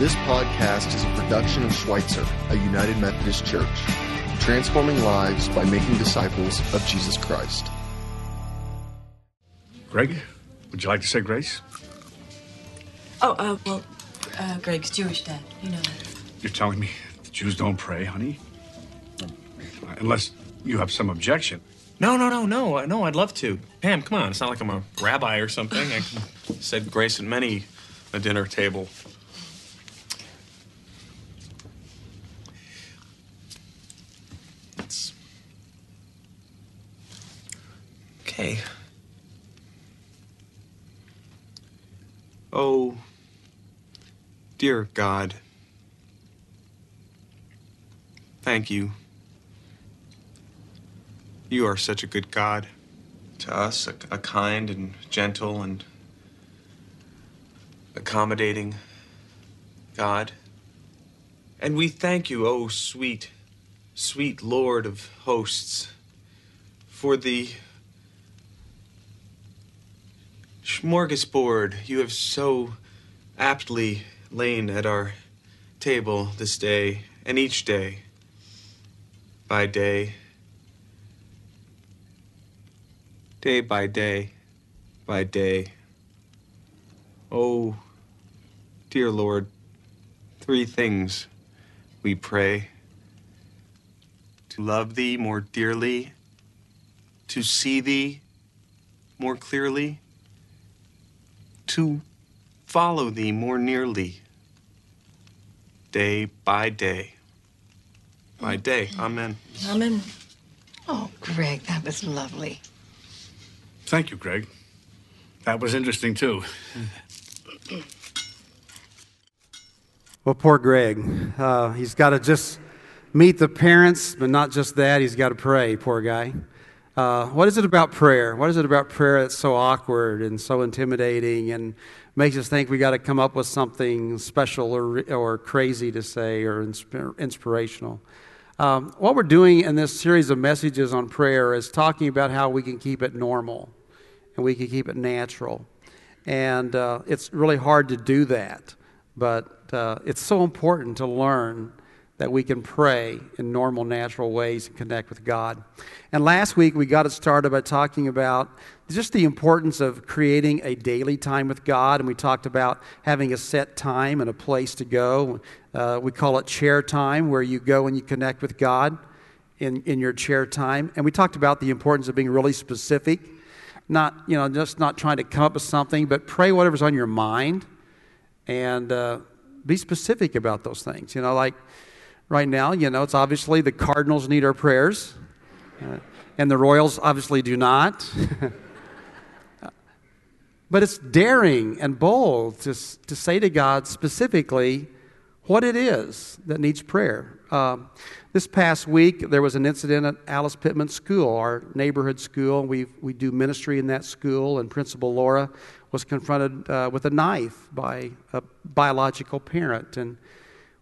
This podcast is a production of Schweitzer, a United Methodist Church, transforming lives by making disciples of Jesus Christ. Greg, would you like to say grace? Oh, uh, well, uh, Greg's Jewish dad. You know that. You're telling me the Jews don't pray, honey? Unless you have some objection. No, no, no, no, no. I'd love to. Pam, come on. It's not like I'm a rabbi or something. I said grace at many a dinner table. It's Oh, dear God, thank you. You are such a good God to us, a, a kind and gentle and accommodating God. And we thank you, oh sweet, sweet Lord of hosts, for the smorgasbord you have so aptly lain at our table this day and each day by day, day by day by day. Oh, dear Lord, three things we pray to love Thee more dearly, to see Thee more clearly, to follow Thee more nearly, day by day by day. Amen. Amen. Oh, Greg, that was lovely. Thank you, Greg. That was interesting, too. Well, poor Greg. Uh, he's got to just meet the parents, but not just that, he's got to pray, poor guy. Uh, what is it about prayer? What is it about prayer that's so awkward and so intimidating and makes us think we got to come up with something special or, or crazy to say or insp- inspirational? Um, what we're doing in this series of messages on prayer is talking about how we can keep it normal and we can keep it natural. And uh, it's really hard to do that, but uh, it's so important to learn that we can pray in normal, natural ways and connect with God. And last week we got it started by talking about just the importance of creating a daily time with God, and we talked about having a set time and a place to go. Uh, we call it chair time, where you go and you connect with God in, in your chair time. And we talked about the importance of being really specific, not, you know, just not trying to come up with something, but pray whatever's on your mind and uh, be specific about those things. You know, like right now, you know, it's obviously the Cardinals need our prayers, uh, and the Royals obviously do not. but it's daring and bold to, to say to God specifically what it is that needs prayer. Um, this past week, there was an incident at Alice Pittman School, our neighborhood school. We, we do ministry in that school, and Principal Laura was confronted uh, with a knife by a biological parent. And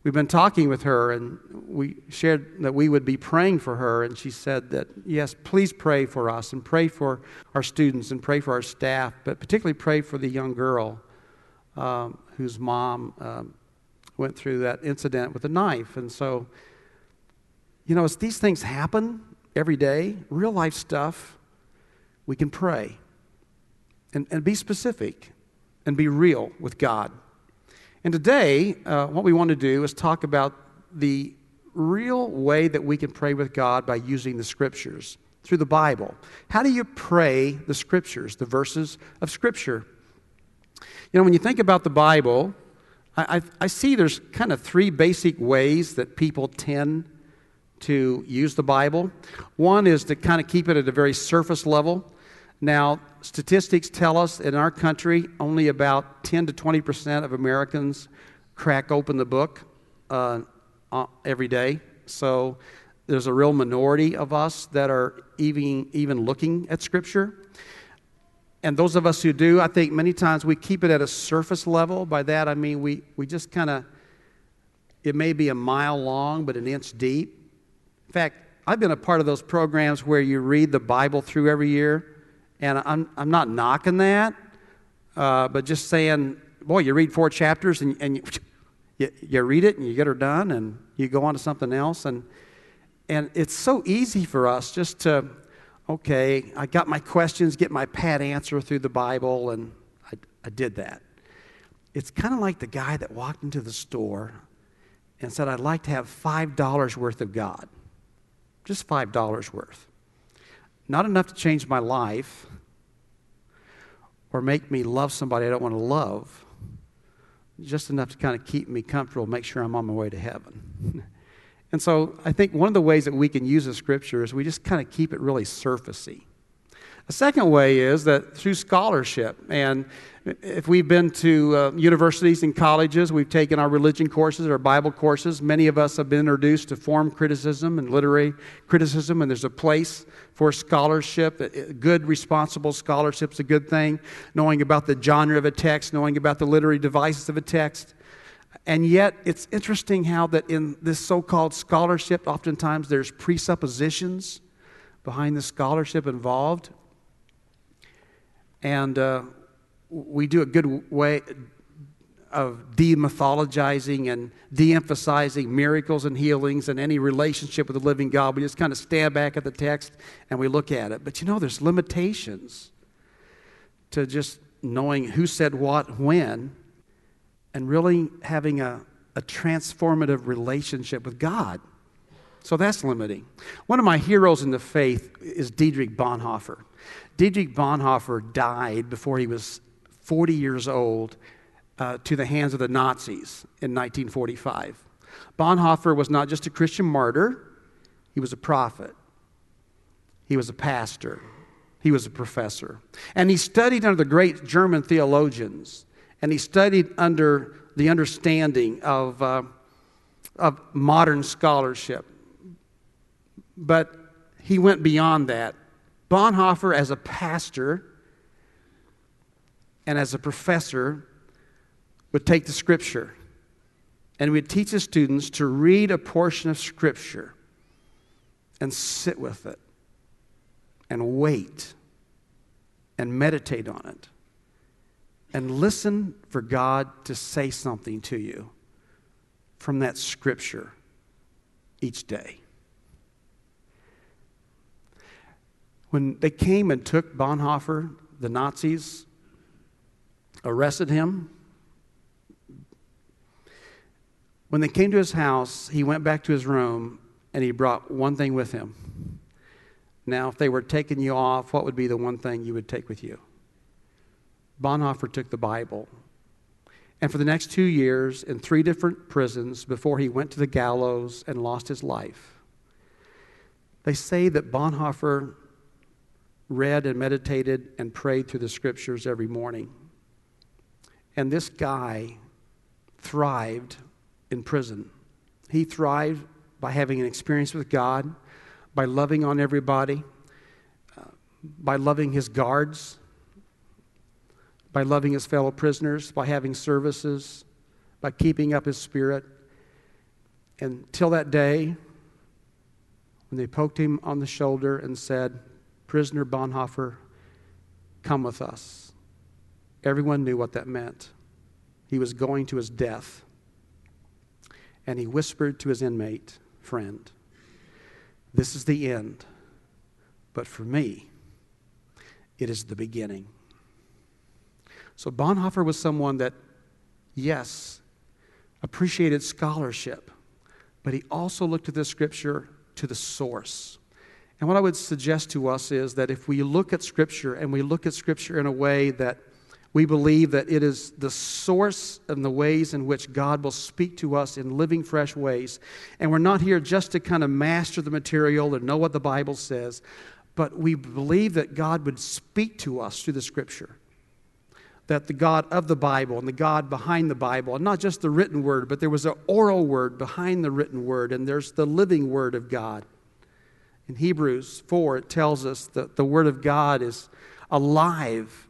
we've been talking with her, and we shared that we would be praying for her. And she said that, yes, please pray for us, and pray for our students, and pray for our staff, but particularly pray for the young girl um, whose mom um, went through that incident with a knife. And so, you know, as these things happen every day, real life stuff, we can pray and, and be specific and be real with God. And today, uh, what we want to do is talk about the real way that we can pray with God by using the scriptures through the Bible. How do you pray the scriptures, the verses of scripture? You know, when you think about the Bible, I, I, see there's kind of three basic ways that people tend to use the Bible. One is to kind of keep it at a very surface level. Now, statistics tell us in our country only about 10 to 20 percent of Americans crack open the book uh, uh, every day. So there's a real minority of us that are even, even looking at Scripture. And those of us who do, I think many times we keep it at a surface level. By that I mean we, we just kind of, it may be a mile long, but an inch deep. In fact, I've been a part of those programs where you read the Bible through every year, and I'm, I'm not knocking that, uh, but just saying, boy, you read four chapters and, and you, You, you read it and you get her done, and you go on to something else. And, and it's so easy for us just to, okay, I got my questions, get my pat answer through the Bible, and I, I did that. It's kind of like the guy that walked into the store and said, I'd like to have $5 worth of God. Just $5 worth. Not enough to change my life or make me love somebody I don't want to love, just enough to kind of keep me comfortable, make sure I'm on my way to heaven. and so I think one of the ways that we can use the scripture is we just kind of keep it really surfacey. A second way is that through scholarship. And if we've been to uh, universities and colleges, we've taken our religion courses, our Bible courses. Many of us have been introduced to form criticism and literary criticism, and there's a place for scholarship. Good, responsible scholarship is a good thing. Knowing about the genre of a text, knowing about the literary devices of a text. And yet, it's interesting how that in this so called scholarship, oftentimes there's presuppositions behind the scholarship involved. And uh, we do a good way of demythologizing and de emphasizing miracles and healings and any relationship with the living God. We just kind of stand back at the text and we look at it. But you know, there's limitations to just knowing who said what when and really having a, a transformative relationship with God. So that's limiting. One of my heroes in the faith is Dietrich Bonhoeffer. Dietrich Bonhoeffer died before he was 40 years old uh, to the hands of the Nazis in 1945. Bonhoeffer was not just a Christian martyr, he was a prophet, he was a pastor, he was a professor. And he studied under the great German theologians, and he studied under the understanding of, uh, of modern scholarship. But he went beyond that Bonhoeffer, as a pastor and as a professor, would take the scripture and we'd teach his students to read a portion of scripture and sit with it and wait and meditate on it and listen for God to say something to you from that scripture each day. When they came and took Bonhoeffer, the Nazis arrested him. When they came to his house, he went back to his room and he brought one thing with him. Now, if they were taking you off, what would be the one thing you would take with you? Bonhoeffer took the Bible. And for the next two years, in three different prisons, before he went to the gallows and lost his life, they say that Bonhoeffer read and meditated and prayed through the scriptures every morning. And this guy thrived in prison. He thrived by having an experience with God, by loving on everybody, uh, by loving his guards, by loving his fellow prisoners, by having services, by keeping up his spirit. Until that day, when they poked him on the shoulder and said, Prisoner Bonhoeffer, come with us. Everyone knew what that meant. He was going to his death. And he whispered to his inmate friend, This is the end, but for me, it is the beginning. So Bonhoeffer was someone that, yes, appreciated scholarship, but he also looked at the scripture to the source. And what I would suggest to us is that if we look at Scripture and we look at Scripture in a way that we believe that it is the source and the ways in which God will speak to us in living, fresh ways. And we're not here just to kind of master the material and know what the Bible says, but we believe that God would speak to us through the Scripture. That the God of the Bible and the God behind the Bible, and not just the written word, but there was an oral word behind the written word, and there's the living word of God. In Hebrews 4, it tells us that the Word of God is alive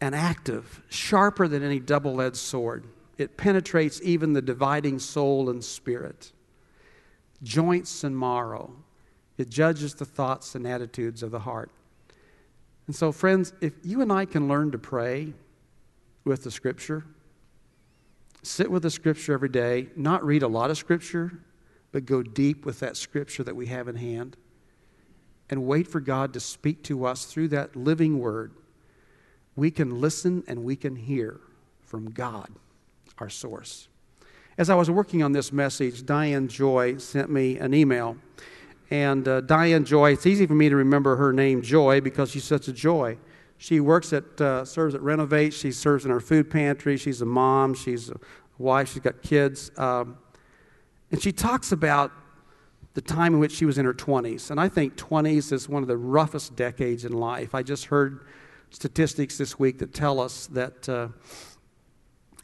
and active, sharper than any double edged sword. It penetrates even the dividing soul and spirit, joints and marrow. It judges the thoughts and attitudes of the heart. And so, friends, if you and I can learn to pray with the Scripture, sit with the scripture every day, not read a lot of scripture, but go deep with that scripture that we have in hand and wait for God to speak to us through that living word, we can listen and we can hear from God, our source. As I was working on this message, Diane Joy sent me an email. And uh, Diane Joy, it's easy for me to remember her name, Joy, because she's such a joy. She works at, uh, serves at Renovate. She serves in our food pantry. She's a mom. She's a wife. She's got kids. Um, and she talks about the time in which she was in her 20s. And I think 20s is one of the roughest decades in life. I just heard statistics this week that tell us that uh,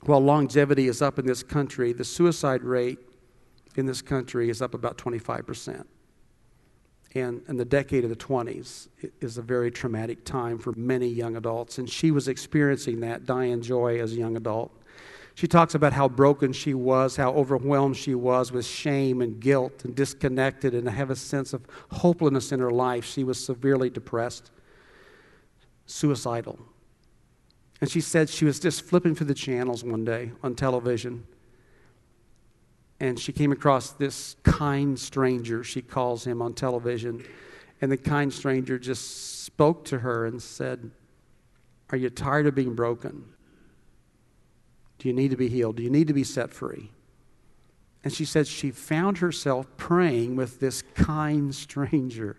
while longevity is up in this country, the suicide rate in this country is up about 25%. And, and the decade of the 20s is a very traumatic time for many young adults. And she was experiencing that, Diane Joy, as a young adult. She talks about how broken she was, how overwhelmed she was with shame and guilt and disconnected, and have a sense of hopelessness in her life. She was severely depressed, suicidal. And she said she was just flipping through the channels one day on television. And she came across this kind stranger, she calls him on television. And the kind stranger just spoke to her and said, Are you tired of being broken? Do you need to be healed? Do you need to be set free? And she said she found herself praying with this kind stranger.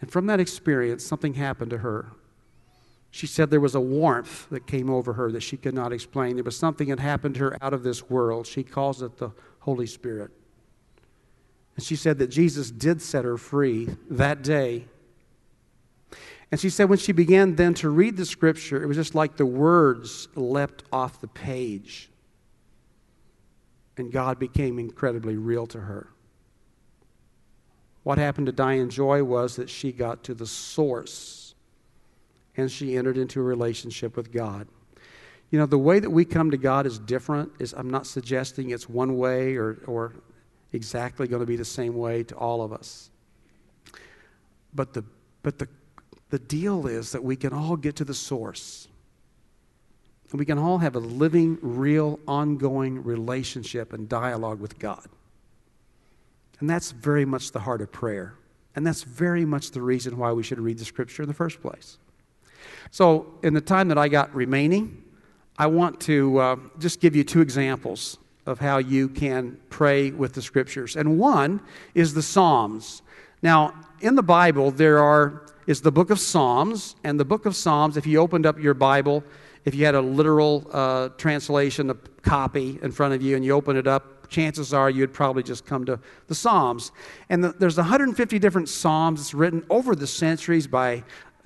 And from that experience, something happened to her. She said there was a warmth that came over her that she could not explain. There was something that happened to her out of this world. She calls it the Holy Spirit. And she said that Jesus did set her free that day. And she said when she began then to read the scripture, it was just like the words leapt off the page. And God became incredibly real to her. What happened to Diane Joy was that she got to the source and she entered into a relationship with God. You know, the way that we come to God is different. Is I'm not suggesting it's one way or, or exactly going to be the same way to all of us. But the but the the deal is that we can all get to the source. And we can all have a living, real, ongoing relationship and dialogue with God. And that's very much the heart of prayer. And that's very much the reason why we should read the scripture in the first place. So, in the time that I got remaining, I want to uh, just give you two examples of how you can pray with the scriptures. And one is the Psalms. Now, in the Bible, there are is the book of Psalms, and the book of Psalms. If you opened up your Bible, if you had a literal uh, translation, a copy in front of you, and you open it up, chances are you'd probably just come to the Psalms. And the, there's 150 different Psalms. Written over the centuries by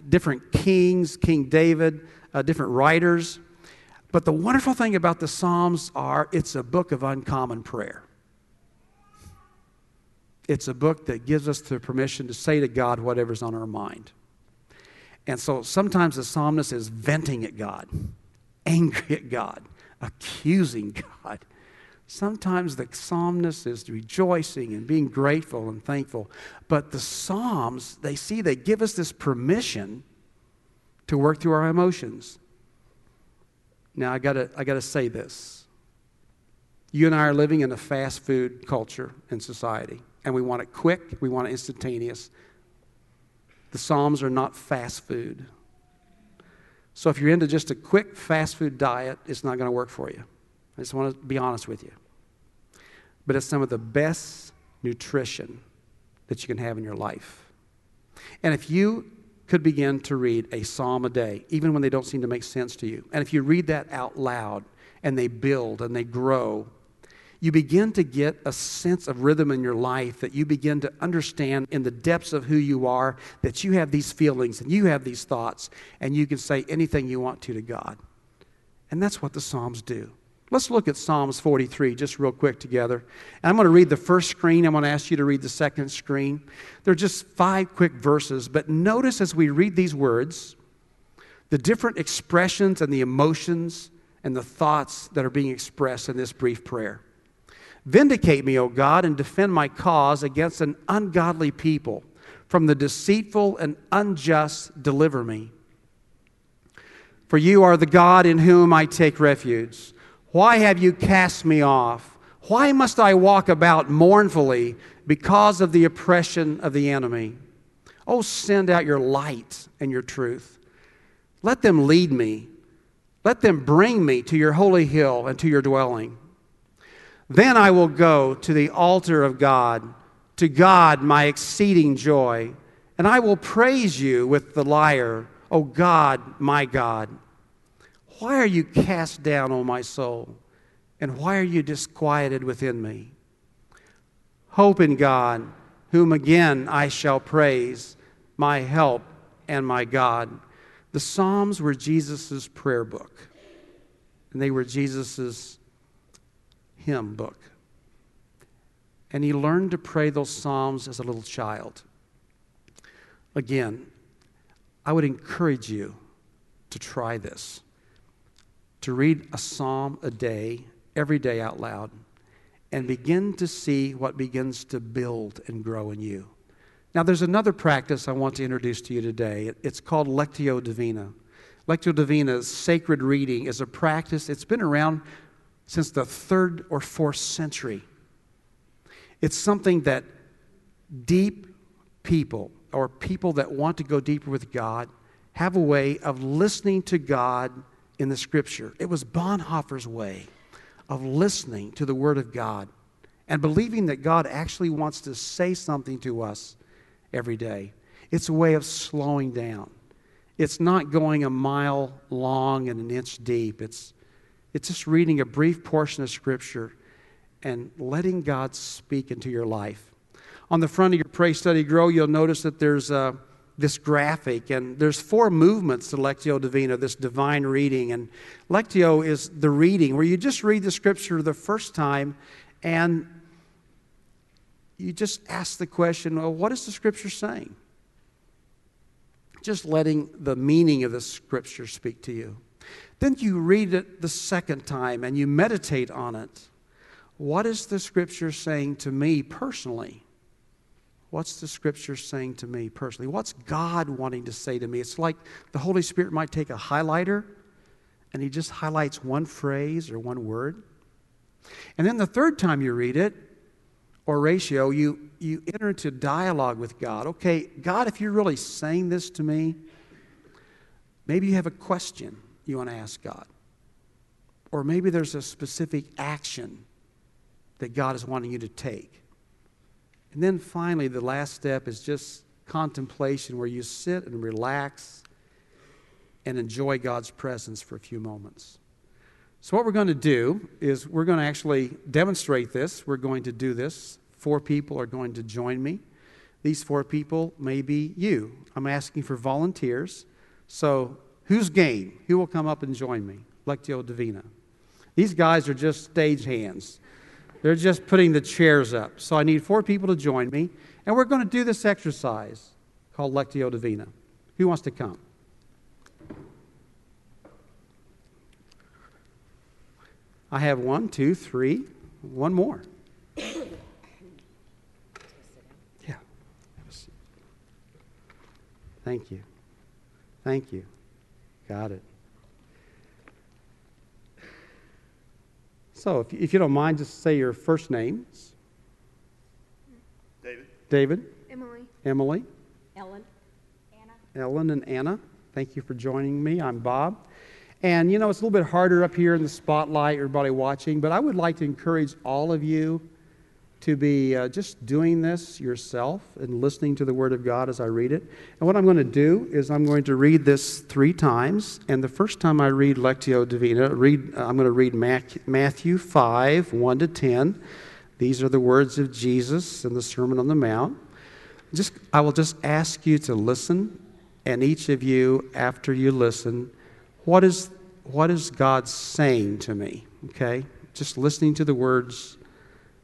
different kings, King David, uh, different writers. But the wonderful thing about the Psalms are it's a book of uncommon prayer. It's a book that gives us the permission to say to God whatever's on our mind. And so sometimes the psalmist is venting at God, angry at God, accusing God. Sometimes the psalmist is rejoicing and being grateful and thankful. But the Psalms, they see, they give us this permission to work through our emotions. Now, I gotta, I gotta say this. You and I are living in a fast food culture and society, and we want it quick, we want it instantaneous. The Psalms are not fast food. So if you're into just a quick fast food diet, it's not going to work for you. I just want to be honest with you but it's some of the best nutrition that you can have in your life. And if you could begin to read a psalm a day, even when they don't seem to make sense to you, and if you read that out loud and they build and they grow, you begin to get a sense of rhythm in your life that you begin to understand in the depths of who you are that you have these feelings and you have these thoughts, and you can say anything you want to to God. And that's what the Psalms do. Let's look at Psalms 43 just real quick together. And I'm going to read the first screen. I'm going to ask you to read the second screen. They're just five quick verses, but notice as we read these words, the different expressions and the emotions and the thoughts that are being expressed in this brief prayer. Vindicate me, O God, and defend my cause against an ungodly people. From the deceitful and unjust, deliver me. For you are the God in whom I take refuge. Why have you cast me off? Why must I walk about mournfully because of the oppression of the enemy? Oh, send out your light and your truth. Let them lead me. Let them bring me to your holy hill and to your dwelling. Then I will go to the altar of God, to God my exceeding joy, and I will praise you with the lyre, O God, my God. Why are you cast down, O my soul? And why are you disquieted within me? Hope in God, whom again I shall praise, my help and my God. The Psalms were Jesus' prayer book, and they were Jesus' hymn book. And he learned to pray those Psalms as a little child. Again, I would encourage you to try this to read a psalm a day, every day out loud, and begin to see what begins to build and grow in you. Now, there's another practice I want to introduce to you today. It's called Lectio Divina. Lectio Divina, sacred reading, is a practice, it's been around since the third or fourth century. It's something that deep people, or people that want to go deeper with God, have a way of listening to God in the scripture. It was Bonhoeffer's way of listening to the Word of God and believing that God actually wants to say something to us every day. It's a way of slowing down. It's not going a mile long and an inch deep. It's, it's just reading a brief portion of Scripture and letting God speak into your life. On the front of your Pray, Study, Grow, you'll notice that there's a this graphic, and there's four movements to Lectio Divina, this divine reading. And Lectio is the reading where you just read the scripture the first time and you just ask the question, well, what is the scripture saying? Just letting the meaning of the scripture speak to you. Then you read it the second time and you meditate on it. What is the scripture saying to me personally? What's the scripture saying to me personally? What's God wanting to say to me? It's like the Holy Spirit might take a highlighter and he just highlights one phrase or one word. And then the third time you read it, oratio, you, you enter into dialogue with God. Okay, God, if you're really saying this to me, maybe you have a question you want to ask God. Or maybe there's a specific action that God is wanting you to take. And then finally, the last step is just contemplation where you sit and relax and enjoy God's presence for a few moments. So, what we're going to do is we're going to actually demonstrate this. We're going to do this. Four people are going to join me. These four people may be you. I'm asking for volunteers. So, who's game? Who will come up and join me? Lectio Divina. These guys are just stage hands. They're just putting the chairs up. So I need four people to join me. And we're going to do this exercise called Lectio Divina. Who wants to come? I have one, two, three, one more. Yeah. Thank you. Thank you. Got it. So, if, if you don't mind, just say your first names. David. David. Emily. Emily. Ellen. Anna. Ellen and Anna. Thank you for joining me. I'm Bob. And you know, it's a little bit harder up here in the spotlight, everybody watching, but I would like to encourage all of you to be uh, just doing this yourself and listening to the Word of God as I read it. And what I'm going to do is I'm going to read this three times. And the first time I read Lectio Divina, read, uh, I'm going to read Matthew 5 1 to 10. These are the words of Jesus in the Sermon on the Mount. Just, I will just ask you to listen, and each of you, after you listen, what is, what is God saying to me? Okay? Just listening to the words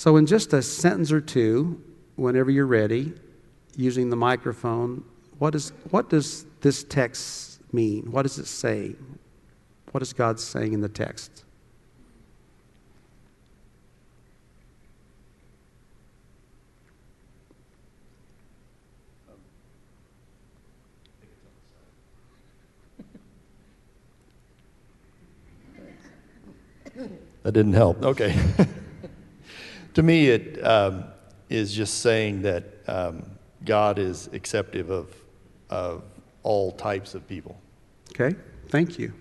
So, in just a sentence or two, whenever you're ready, using the microphone, what, is, what does this text mean? What does it say? What is God saying in the text? That didn't help. Okay. to me, it um, is just saying that um, God is acceptive of, of all types of people. Okay, thank you.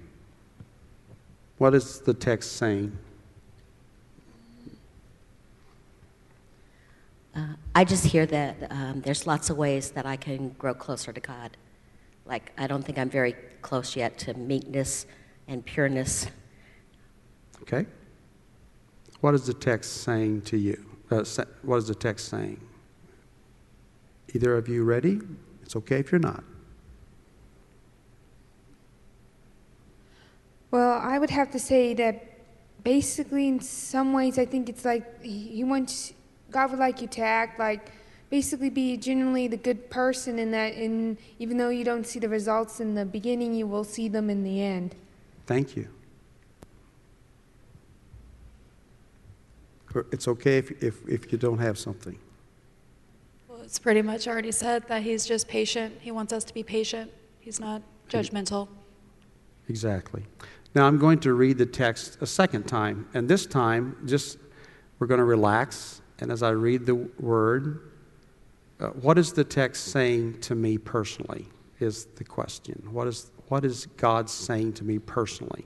What is the text saying? Uh, I just hear that um, there's lots of ways that I can grow closer to God. Like, I don't think I'm very close yet to meekness and pureness. Okay. What is the text saying to you? Uh, what is the text saying? Either of you ready? It's okay if you're not. Well, I would have to say that basically, in some ways, I think it's like He wants, God would like you to act like, basically be genuinely the good person in that, in, even though you don't see the results in the beginning, you will see them in the end. Thank you. It's okay if, if, if you don't have something. Well, it's pretty much already said that he's just patient. He wants us to be patient. He's not judgmental. Exactly. Now I'm going to read the text a second time, and this time, just we're going to relax. And as I read the word, uh, what is the text saying to me personally? Is the question. What is, what is God saying to me personally?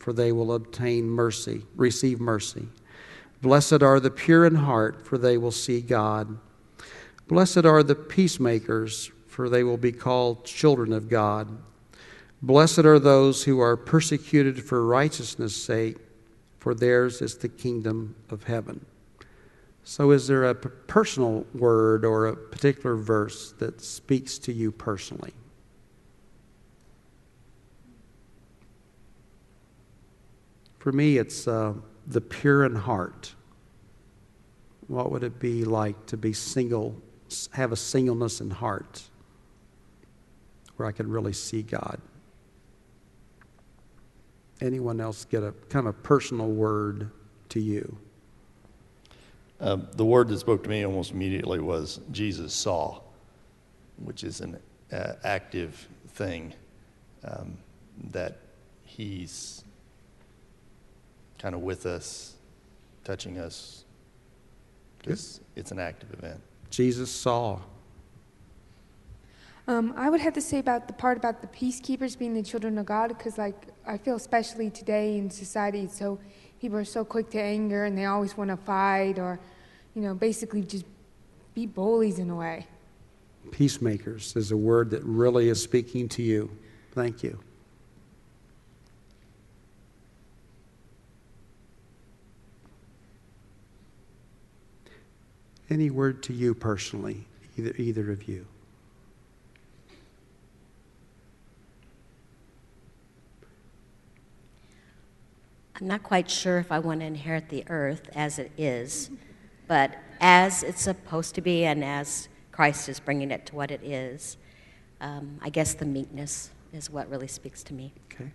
for they will obtain mercy, receive mercy. Blessed are the pure in heart, for they will see God. Blessed are the peacemakers, for they will be called children of God. Blessed are those who are persecuted for righteousness' sake, for theirs is the kingdom of heaven. So, is there a personal word or a particular verse that speaks to you personally? For me, it's uh, the pure in heart. What would it be like to be single, have a singleness in heart where I could really see God? Anyone else get a kind of personal word to you? Uh, the word that spoke to me almost immediately was Jesus saw, which is an uh, active thing um, that he's kind of with us, touching us, because it's an active event. Jesus saw. Um, I would have to say about the part about the peacekeepers being the children of God, because like I feel especially today in society, so people are so quick to anger and they always want to fight or, you know, basically just be bullies in a way. Peacemakers is a word that really is speaking to you. Thank you. Any word to you personally, either, either of you? I'm not quite sure if I want to inherit the earth as it is, but as it's supposed to be and as Christ is bringing it to what it is, um, I guess the meekness is what really speaks to me. Okay.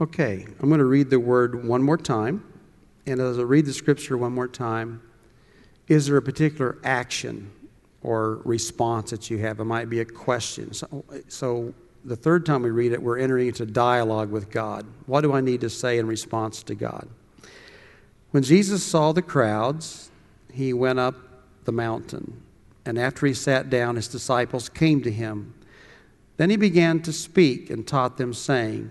Okay, I'm going to read the word one more time. And as I read the scripture one more time, is there a particular action or response that you have? It might be a question. So, so the third time we read it, we're entering into dialogue with God. What do I need to say in response to God? When Jesus saw the crowds, he went up the mountain. And after he sat down, his disciples came to him. Then he began to speak and taught them, saying,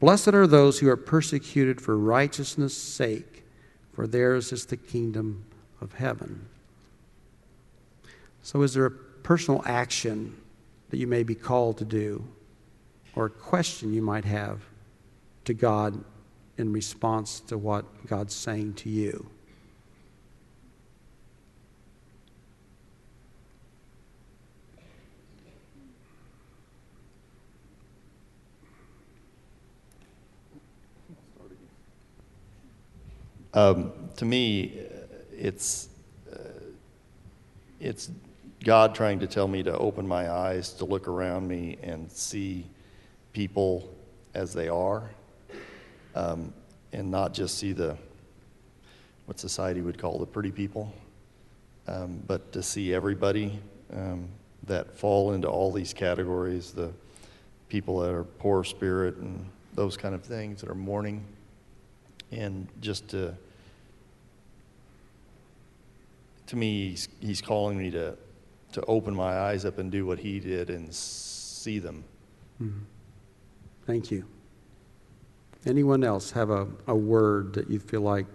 Blessed are those who are persecuted for righteousness' sake, for theirs is the kingdom of heaven. So, is there a personal action that you may be called to do, or a question you might have to God in response to what God's saying to you? Um, to me, it's uh, it's God trying to tell me to open my eyes to look around me and see people as they are, um, and not just see the what society would call the pretty people, um, but to see everybody um, that fall into all these categories the people that are poor spirit and those kind of things that are mourning and just to to me he's, he's calling me to to open my eyes up and do what he did and see them. Mm-hmm. thank you. Anyone else have a, a word that you feel like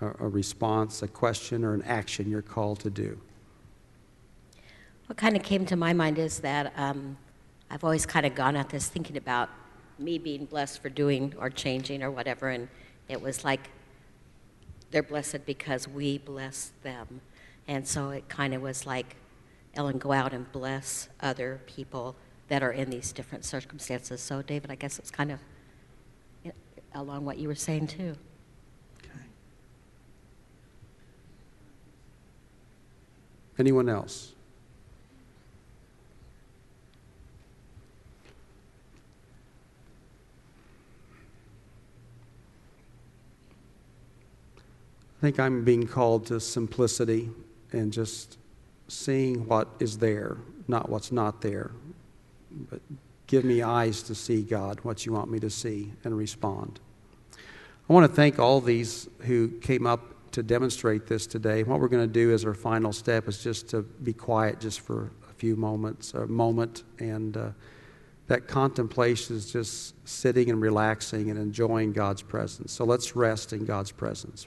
a, a response a question or an action you're called to do? What kind of came to my mind is that um, i've always kind of gone at this thinking about me being blessed for doing or changing or whatever and it was like they're blessed because we bless them. And so it kind of was like, Ellen, go out and bless other people that are in these different circumstances. So, David, I guess it's kind of along what you were saying, too. Okay. Anyone else? I think I'm being called to simplicity and just seeing what is there, not what's not there. But give me eyes to see, God, what you want me to see and respond. I want to thank all these who came up to demonstrate this today. What we're going to do as our final step is just to be quiet just for a few moments, a moment, and uh, that contemplation is just sitting and relaxing and enjoying God's presence. So let's rest in God's presence.